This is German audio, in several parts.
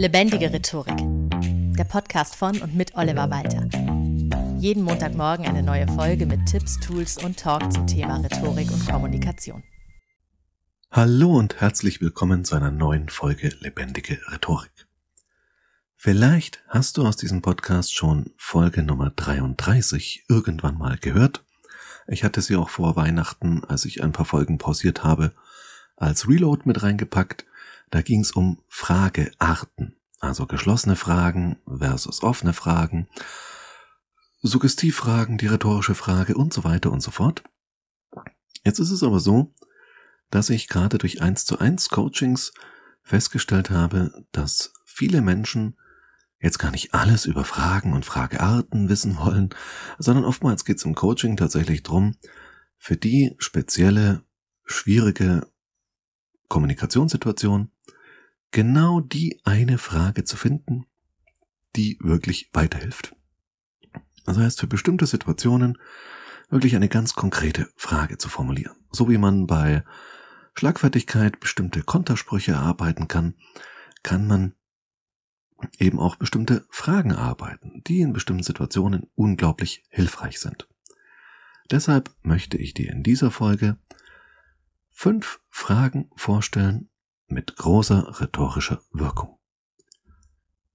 Lebendige Rhetorik. Der Podcast von und mit Oliver Walter. Jeden Montagmorgen eine neue Folge mit Tipps, Tools und Talk zum Thema Rhetorik und Kommunikation. Hallo und herzlich willkommen zu einer neuen Folge Lebendige Rhetorik. Vielleicht hast du aus diesem Podcast schon Folge Nummer 33 irgendwann mal gehört. Ich hatte sie auch vor Weihnachten, als ich ein paar Folgen pausiert habe, als Reload mit reingepackt. Da ging es um Fragearten, also geschlossene Fragen versus offene Fragen, Suggestivfragen, die rhetorische Frage und so weiter und so fort. Jetzt ist es aber so, dass ich gerade durch 1 zu 1 Coachings festgestellt habe, dass viele Menschen jetzt gar nicht alles über Fragen und Fragearten wissen wollen, sondern oftmals geht es im Coaching tatsächlich drum, für die spezielle, schwierige Kommunikationssituation genau die eine Frage zu finden, die wirklich weiterhilft. Also heißt für bestimmte Situationen wirklich eine ganz konkrete Frage zu formulieren. So wie man bei Schlagfertigkeit bestimmte Kontersprüche erarbeiten kann, kann man eben auch bestimmte Fragen erarbeiten, die in bestimmten Situationen unglaublich hilfreich sind. Deshalb möchte ich dir in dieser Folge fünf Fragen vorstellen, mit großer rhetorischer Wirkung.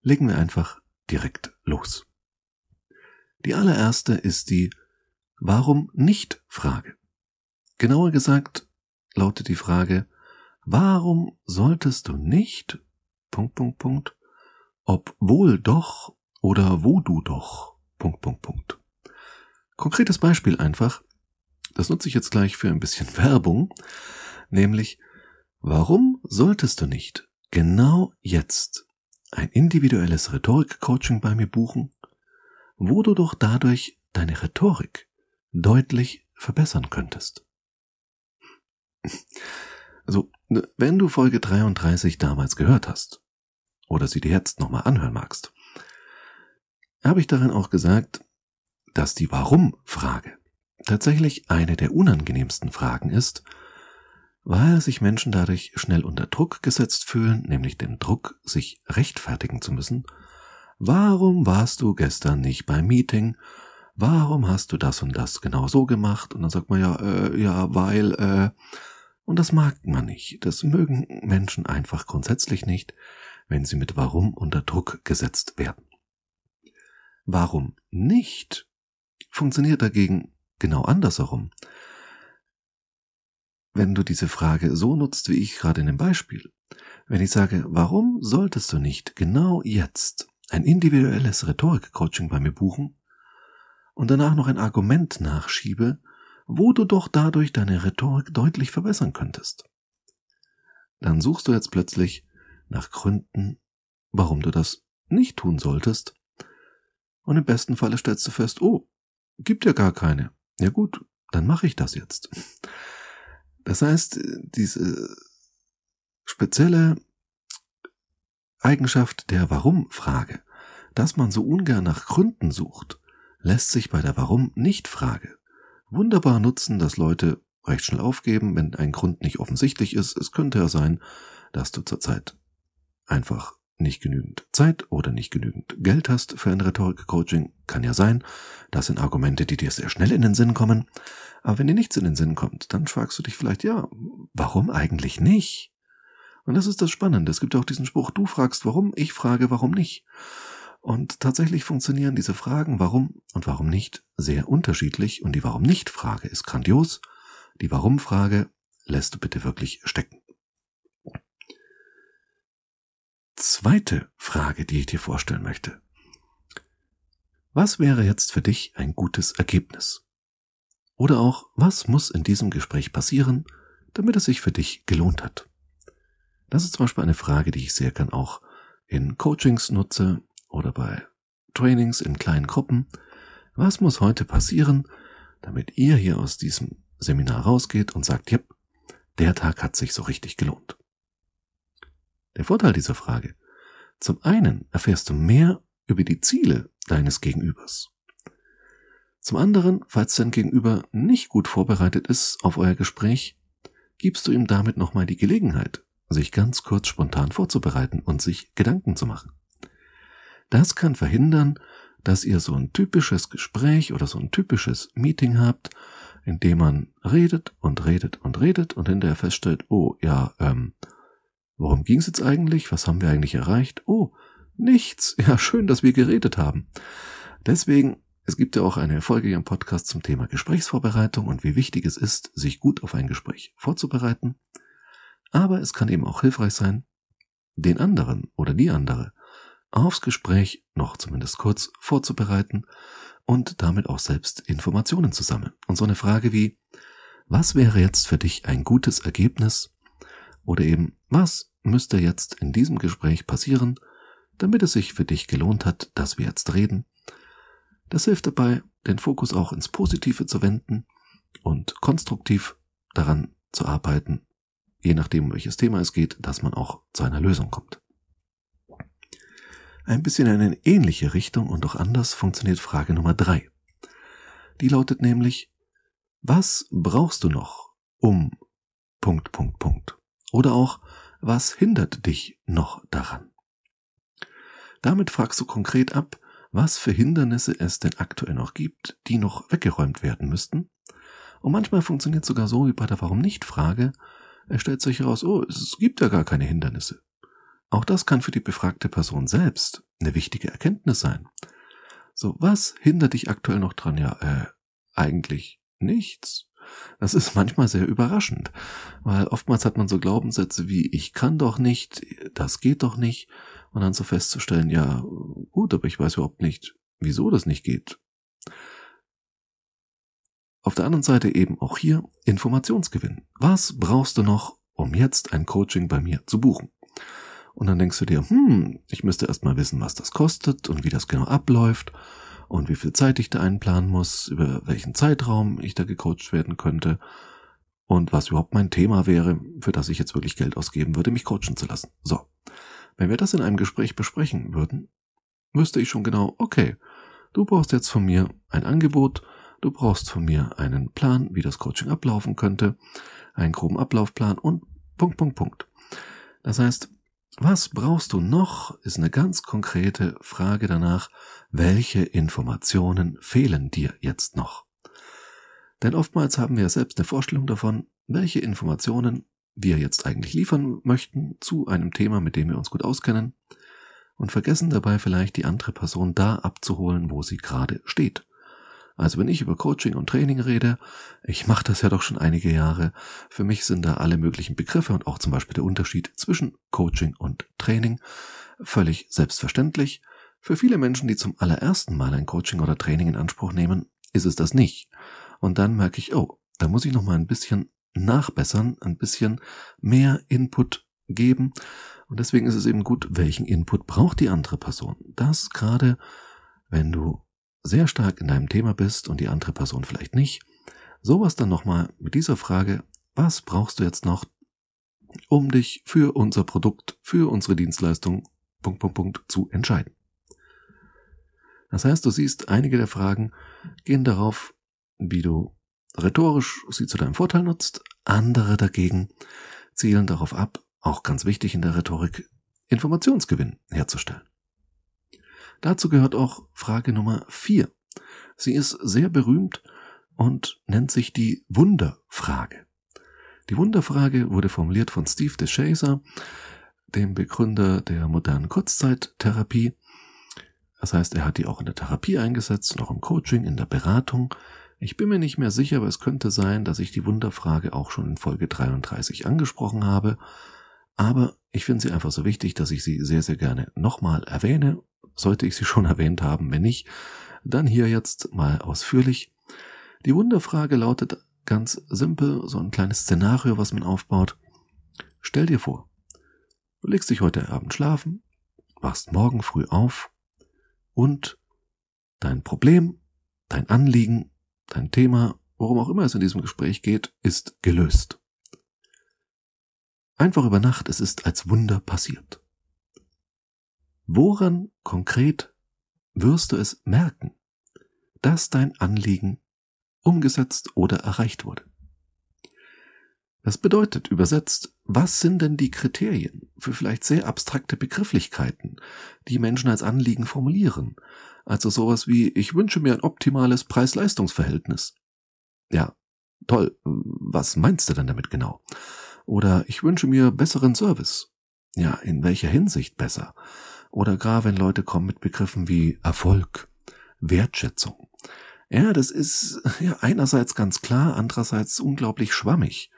Legen wir einfach direkt los. Die allererste ist die Warum nicht Frage. Genauer gesagt lautet die Frage, warum solltest du nicht Punkt, Punkt, Punkt, obwohl doch oder wo du doch Punkt, Punkt, Punkt. Konkretes Beispiel einfach, das nutze ich jetzt gleich für ein bisschen Werbung, nämlich Warum solltest du nicht genau jetzt ein individuelles Rhetorik-Coaching bei mir buchen, wo du doch dadurch deine Rhetorik deutlich verbessern könntest? Also, ne, wenn du Folge 33 damals gehört hast, oder sie dir jetzt nochmal anhören magst, habe ich darin auch gesagt, dass die Warum-Frage tatsächlich eine der unangenehmsten Fragen ist, weil sich Menschen dadurch schnell unter Druck gesetzt fühlen, nämlich den Druck, sich rechtfertigen zu müssen. Warum warst du gestern nicht beim Meeting? Warum hast du das und das genau so gemacht? Und dann sagt man ja, äh, ja, weil, äh, und das mag man nicht. Das mögen Menschen einfach grundsätzlich nicht, wenn sie mit Warum unter Druck gesetzt werden. Warum nicht funktioniert dagegen genau andersherum wenn du diese Frage so nutzt, wie ich gerade in dem Beispiel. Wenn ich sage, warum solltest du nicht genau jetzt ein individuelles Rhetorik-Coaching bei mir buchen und danach noch ein Argument nachschiebe, wo du doch dadurch deine Rhetorik deutlich verbessern könntest. Dann suchst du jetzt plötzlich nach Gründen, warum du das nicht tun solltest. Und im besten Falle stellst du fest, oh, gibt ja gar keine. Ja gut, dann mache ich das jetzt. Das heißt, diese spezielle Eigenschaft der Warum-Frage, dass man so ungern nach Gründen sucht, lässt sich bei der Warum-Nicht-Frage wunderbar nutzen, dass Leute recht schnell aufgeben, wenn ein Grund nicht offensichtlich ist. Es könnte ja sein, dass du zurzeit einfach nicht genügend Zeit oder nicht genügend Geld hast für ein Rhetorik-Coaching, kann ja sein. Das sind Argumente, die dir sehr schnell in den Sinn kommen. Aber wenn dir nichts in den Sinn kommt, dann fragst du dich vielleicht, ja, warum eigentlich nicht? Und das ist das Spannende. Es gibt auch diesen Spruch, du fragst warum, ich frage warum nicht. Und tatsächlich funktionieren diese Fragen warum und warum nicht sehr unterschiedlich und die warum nicht Frage ist grandios. Die warum Frage lässt du bitte wirklich stecken zweite Frage, die ich dir vorstellen möchte. Was wäre jetzt für dich ein gutes Ergebnis? Oder auch, was muss in diesem Gespräch passieren, damit es sich für dich gelohnt hat? Das ist zum Beispiel eine Frage, die ich sehr gern auch in Coachings nutze oder bei Trainings in kleinen Gruppen. Was muss heute passieren, damit ihr hier aus diesem Seminar rausgeht und sagt, ja, der Tag hat sich so richtig gelohnt? Der Vorteil dieser Frage. Zum einen erfährst du mehr über die Ziele deines Gegenübers. Zum anderen, falls dein Gegenüber nicht gut vorbereitet ist auf euer Gespräch, gibst du ihm damit nochmal die Gelegenheit, sich ganz kurz spontan vorzubereiten und sich Gedanken zu machen. Das kann verhindern, dass ihr so ein typisches Gespräch oder so ein typisches Meeting habt, in dem man redet und redet und redet und hinterher feststellt, oh ja, ähm, worum ging's jetzt eigentlich? Was haben wir eigentlich erreicht? Oh, nichts. Ja, schön, dass wir geredet haben. Deswegen, es gibt ja auch eine Folge hier im Podcast zum Thema Gesprächsvorbereitung und wie wichtig es ist, sich gut auf ein Gespräch vorzubereiten. Aber es kann eben auch hilfreich sein, den anderen oder die andere aufs Gespräch noch zumindest kurz vorzubereiten und damit auch selbst Informationen zu sammeln. Und so eine Frage wie, was wäre jetzt für dich ein gutes Ergebnis? Oder eben, was müsste jetzt in diesem Gespräch passieren, damit es sich für dich gelohnt hat, dass wir jetzt reden? Das hilft dabei, den Fokus auch ins Positive zu wenden und konstruktiv daran zu arbeiten, je nachdem, um welches Thema es geht, dass man auch zu einer Lösung kommt. Ein bisschen in eine ähnliche Richtung und doch anders funktioniert Frage Nummer drei. Die lautet nämlich, was brauchst du noch, um Punkt, Punkt, Punkt. Oder auch, was hindert dich noch daran? Damit fragst du konkret ab, was für Hindernisse es denn aktuell noch gibt, die noch weggeräumt werden müssten. Und manchmal funktioniert sogar so wie bei der Warum nicht Frage. Es stellt sich heraus, oh, es gibt ja gar keine Hindernisse. Auch das kann für die befragte Person selbst eine wichtige Erkenntnis sein. So, was hindert dich aktuell noch dran? Ja, äh, eigentlich nichts. Das ist manchmal sehr überraschend, weil oftmals hat man so Glaubenssätze wie ich kann doch nicht, das geht doch nicht, und dann so festzustellen, ja, gut, aber ich weiß überhaupt nicht, wieso das nicht geht. Auf der anderen Seite eben auch hier Informationsgewinn. Was brauchst du noch, um jetzt ein Coaching bei mir zu buchen? Und dann denkst du dir, hm, ich müsste erst mal wissen, was das kostet und wie das genau abläuft und wie viel Zeit ich da einplanen muss, über welchen Zeitraum ich da gecoacht werden könnte und was überhaupt mein Thema wäre, für das ich jetzt wirklich Geld ausgeben würde, mich coachen zu lassen. So. Wenn wir das in einem Gespräch besprechen würden, wüsste ich schon genau, okay, du brauchst jetzt von mir ein Angebot, du brauchst von mir einen Plan, wie das Coaching ablaufen könnte, einen groben Ablaufplan und Punkt, Punkt, Punkt. Das heißt, was brauchst du noch, ist eine ganz konkrete Frage danach, welche Informationen fehlen dir jetzt noch? Denn oftmals haben wir selbst eine Vorstellung davon, welche Informationen wir jetzt eigentlich liefern möchten zu einem Thema, mit dem wir uns gut auskennen, und vergessen dabei vielleicht die andere Person da abzuholen, wo sie gerade steht. Also wenn ich über Coaching und Training rede, ich mache das ja doch schon einige Jahre, für mich sind da alle möglichen Begriffe und auch zum Beispiel der Unterschied zwischen Coaching und Training völlig selbstverständlich. Für viele Menschen, die zum allerersten Mal ein Coaching oder Training in Anspruch nehmen, ist es das nicht. Und dann merke ich, oh, da muss ich noch mal ein bisschen nachbessern, ein bisschen mehr Input geben. Und deswegen ist es eben gut, welchen Input braucht die andere Person. Das gerade, wenn du sehr stark in deinem Thema bist und die andere Person vielleicht nicht, sowas dann nochmal mit dieser Frage, was brauchst du jetzt noch, um dich für unser Produkt, für unsere Dienstleistung, Punkt, Punkt, Punkt, zu entscheiden. Das heißt, du siehst, einige der Fragen gehen darauf, wie du rhetorisch sie zu deinem Vorteil nutzt, andere dagegen zielen darauf ab, auch ganz wichtig in der Rhetorik, Informationsgewinn herzustellen. Dazu gehört auch Frage Nummer vier. Sie ist sehr berühmt und nennt sich die Wunderfrage. Die Wunderfrage wurde formuliert von Steve DeShazer, dem Begründer der modernen Kurzzeittherapie. Das heißt, er hat die auch in der Therapie eingesetzt, noch im Coaching, in der Beratung. Ich bin mir nicht mehr sicher, aber es könnte sein, dass ich die Wunderfrage auch schon in Folge 33 angesprochen habe. Aber ich finde sie einfach so wichtig, dass ich sie sehr, sehr gerne nochmal erwähne sollte ich sie schon erwähnt haben. Wenn nicht, dann hier jetzt mal ausführlich. Die Wunderfrage lautet ganz simpel, so ein kleines Szenario, was man aufbaut. Stell dir vor, du legst dich heute Abend schlafen, wachst morgen früh auf und dein Problem, dein Anliegen, dein Thema, worum auch immer es in diesem Gespräch geht, ist gelöst. Einfach über Nacht, es ist als Wunder passiert. Woran konkret wirst du es merken, dass dein Anliegen umgesetzt oder erreicht wurde? Das bedeutet übersetzt, was sind denn die Kriterien für vielleicht sehr abstrakte Begrifflichkeiten, die Menschen als Anliegen formulieren? Also sowas wie, ich wünsche mir ein optimales Preis-Leistungs-Verhältnis. Ja, toll, was meinst du denn damit genau? Oder ich wünsche mir besseren Service. Ja, in welcher Hinsicht besser? Oder gar wenn Leute kommen mit Begriffen wie Erfolg, Wertschätzung. Ja, das ist ja einerseits ganz klar, andererseits unglaublich schwammig.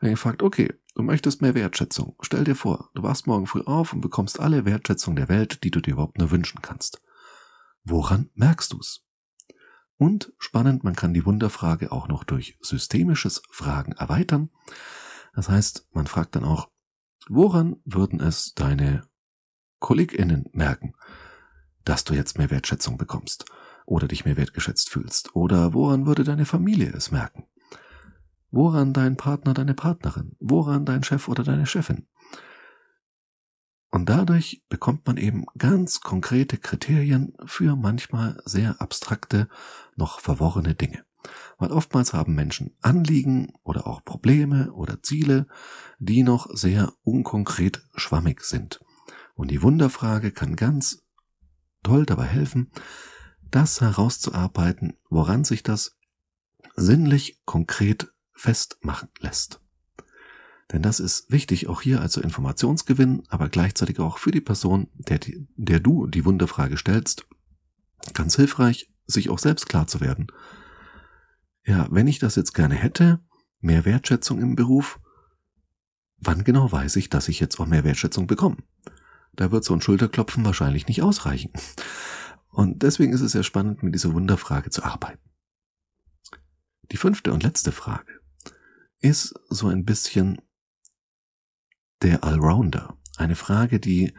Wenn ihr fragt, okay, du möchtest mehr Wertschätzung, stell dir vor, du wachst morgen früh auf und bekommst alle Wertschätzung der Welt, die du dir überhaupt nur wünschen kannst. Woran merkst du's? Und spannend, man kann die Wunderfrage auch noch durch systemisches Fragen erweitern. Das heißt, man fragt dann auch, woran würden es deine KollegInnen merken, dass du jetzt mehr Wertschätzung bekommst oder dich mehr wertgeschätzt fühlst? Oder woran würde deine Familie es merken? Woran dein Partner, deine Partnerin? Woran dein Chef oder deine Chefin? Und dadurch bekommt man eben ganz konkrete Kriterien für manchmal sehr abstrakte, noch verworrene Dinge. Weil oftmals haben Menschen Anliegen oder auch Probleme oder Ziele, die noch sehr unkonkret schwammig sind. Und die Wunderfrage kann ganz toll dabei helfen, das herauszuarbeiten, woran sich das sinnlich konkret festmachen lässt. Denn das ist wichtig auch hier also Informationsgewinn, aber gleichzeitig auch für die Person, der, der du die Wunderfrage stellst, ganz hilfreich, sich auch selbst klar zu werden. Ja, wenn ich das jetzt gerne hätte, mehr Wertschätzung im Beruf, wann genau weiß ich, dass ich jetzt auch mehr Wertschätzung bekomme? Da wird so ein Schulterklopfen wahrscheinlich nicht ausreichen. Und deswegen ist es sehr spannend, mit dieser Wunderfrage zu arbeiten. Die fünfte und letzte Frage ist so ein bisschen der Allrounder. Eine Frage, die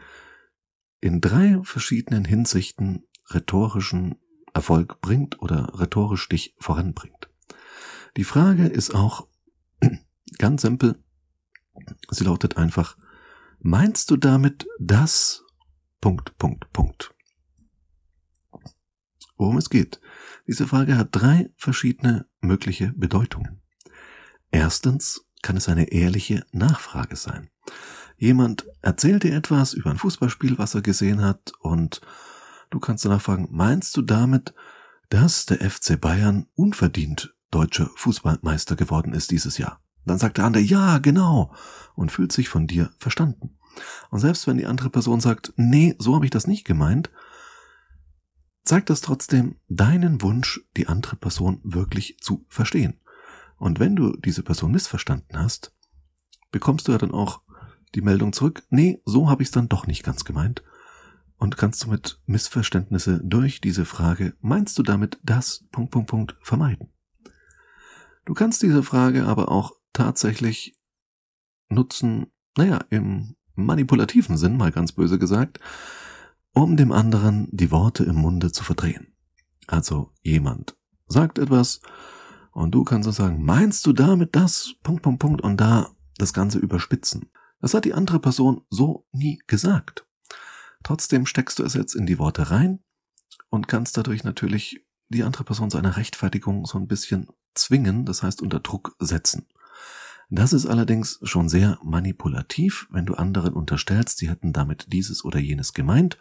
in drei verschiedenen Hinsichten rhetorischen Erfolg bringt oder rhetorisch dich voranbringt. Die Frage ist auch ganz simpel. Sie lautet einfach, meinst du damit das Punkt, Punkt, Punkt? Worum es geht. Diese Frage hat drei verschiedene mögliche Bedeutungen. Erstens kann es eine ehrliche Nachfrage sein. Jemand erzählt dir etwas über ein Fußballspiel, was er gesehen hat, und du kannst danach fragen, meinst du damit, dass der FC Bayern unverdient deutscher Fußballmeister geworden ist dieses Jahr? Dann sagt der andere, ja, genau, und fühlt sich von dir verstanden. Und selbst wenn die andere Person sagt, nee, so habe ich das nicht gemeint, zeigt das trotzdem deinen Wunsch, die andere Person wirklich zu verstehen. Und wenn du diese Person missverstanden hast, bekommst du ja dann auch die Meldung zurück, nee, so habe ich es dann doch nicht ganz gemeint. Und kannst somit Missverständnisse durch diese Frage, meinst du damit das, Punkt, Punkt, Punkt, vermeiden. Du kannst diese Frage aber auch tatsächlich nutzen, naja, im manipulativen Sinn, mal ganz böse gesagt, um dem anderen die Worte im Munde zu verdrehen. Also jemand sagt etwas, und du kannst so sagen, meinst du damit das? Punkt, Punkt, Punkt. Und da das Ganze überspitzen. Das hat die andere Person so nie gesagt. Trotzdem steckst du es jetzt in die Worte rein und kannst dadurch natürlich die andere Person zu einer Rechtfertigung so ein bisschen zwingen, das heißt unter Druck setzen. Das ist allerdings schon sehr manipulativ, wenn du anderen unterstellst, sie hätten damit dieses oder jenes gemeint.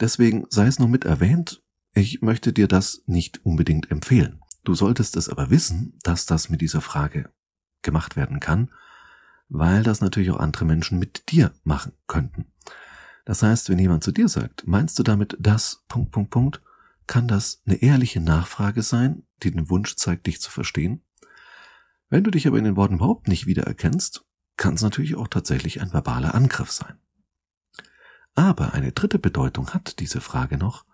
Deswegen sei es nur mit erwähnt, ich möchte dir das nicht unbedingt empfehlen. Du solltest es aber wissen, dass das mit dieser Frage gemacht werden kann, weil das natürlich auch andere Menschen mit dir machen könnten. Das heißt, wenn jemand zu dir sagt, meinst du damit das, Punkt, Punkt, Punkt, kann das eine ehrliche Nachfrage sein, die den Wunsch zeigt, dich zu verstehen. Wenn du dich aber in den Worten überhaupt nicht wiedererkennst, kann es natürlich auch tatsächlich ein verbaler Angriff sein. Aber eine dritte Bedeutung hat diese Frage noch,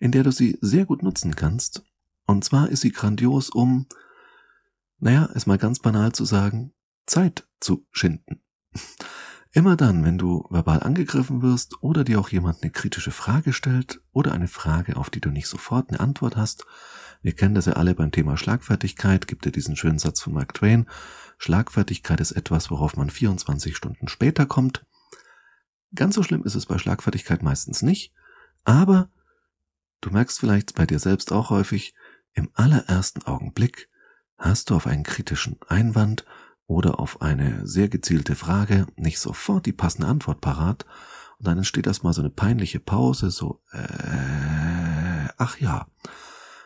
in der du sie sehr gut nutzen kannst, und zwar ist sie grandios, um, naja, es mal ganz banal zu sagen, Zeit zu schinden. Immer dann, wenn du verbal angegriffen wirst oder dir auch jemand eine kritische Frage stellt oder eine Frage, auf die du nicht sofort eine Antwort hast, wir kennen das ja alle beim Thema Schlagfertigkeit, gibt ja diesen schönen Satz von Mark Twain, Schlagfertigkeit ist etwas, worauf man 24 Stunden später kommt. Ganz so schlimm ist es bei Schlagfertigkeit meistens nicht, aber du merkst vielleicht bei dir selbst auch häufig, im allerersten Augenblick hast du auf einen kritischen Einwand oder auf eine sehr gezielte Frage nicht sofort die passende Antwort parat und dann entsteht erstmal so eine peinliche Pause, so, äh, ach ja.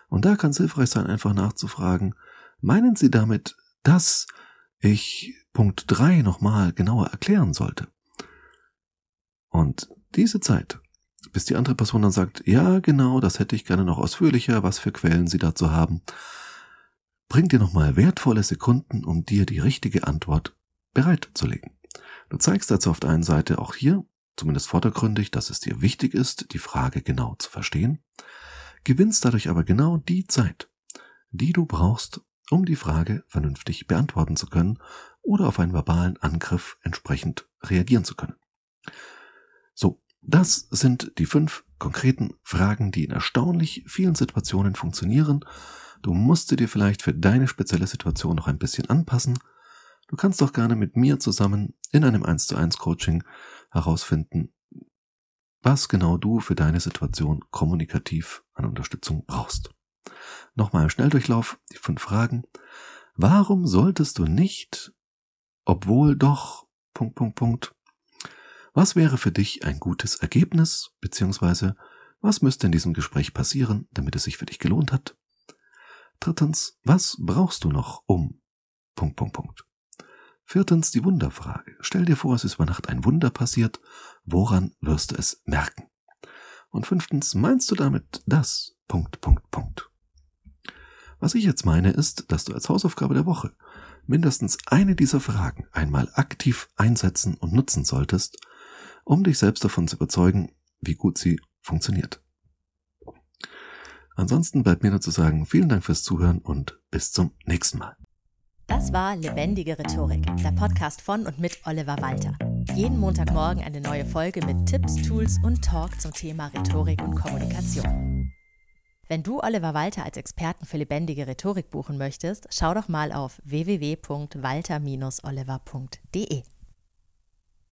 Und da kann es hilfreich sein, einfach nachzufragen, meinen Sie damit, dass ich Punkt 3 nochmal genauer erklären sollte? Und diese Zeit, bis die andere Person dann sagt, ja, genau, das hätte ich gerne noch ausführlicher, was für Quellen Sie dazu haben, bringt dir nochmal wertvolle Sekunden, um dir die richtige Antwort bereitzulegen. Du zeigst dazu auf der einen Seite auch hier, zumindest vordergründig, dass es dir wichtig ist, die Frage genau zu verstehen, gewinnst dadurch aber genau die Zeit, die du brauchst, um die Frage vernünftig beantworten zu können oder auf einen verbalen Angriff entsprechend reagieren zu können. So, das sind die fünf konkreten Fragen, die in erstaunlich vielen Situationen funktionieren. Du musst sie dir vielleicht für deine spezielle Situation noch ein bisschen anpassen. Du kannst doch gerne mit mir zusammen in einem 1 zu 1 Coaching herausfinden, was genau du für deine Situation kommunikativ an Unterstützung brauchst. Nochmal im Schnelldurchlauf die fünf Fragen. Warum solltest du nicht, obwohl doch, Punkt, Punkt, Punkt, was wäre für dich ein gutes Ergebnis, beziehungsweise was müsste in diesem Gespräch passieren, damit es sich für dich gelohnt hat? Drittens, was brauchst du noch um? Punkt, Punkt, Punkt. Viertens, die Wunderfrage. Stell dir vor, es ist über Nacht ein Wunder passiert. Woran wirst du es merken? Und fünftens, meinst du damit das? Punkt, Punkt, Punkt. Was ich jetzt meine, ist, dass du als Hausaufgabe der Woche mindestens eine dieser Fragen einmal aktiv einsetzen und nutzen solltest, um dich selbst davon zu überzeugen, wie gut sie funktioniert. Ansonsten bleibt mir nur zu sagen, vielen Dank fürs Zuhören und bis zum nächsten Mal. Das war Lebendige Rhetorik, der Podcast von und mit Oliver Walter. Jeden Montagmorgen eine neue Folge mit Tipps, Tools und Talk zum Thema Rhetorik und Kommunikation. Wenn du Oliver Walter als Experten für lebendige Rhetorik buchen möchtest, schau doch mal auf www.walter-oliver.de.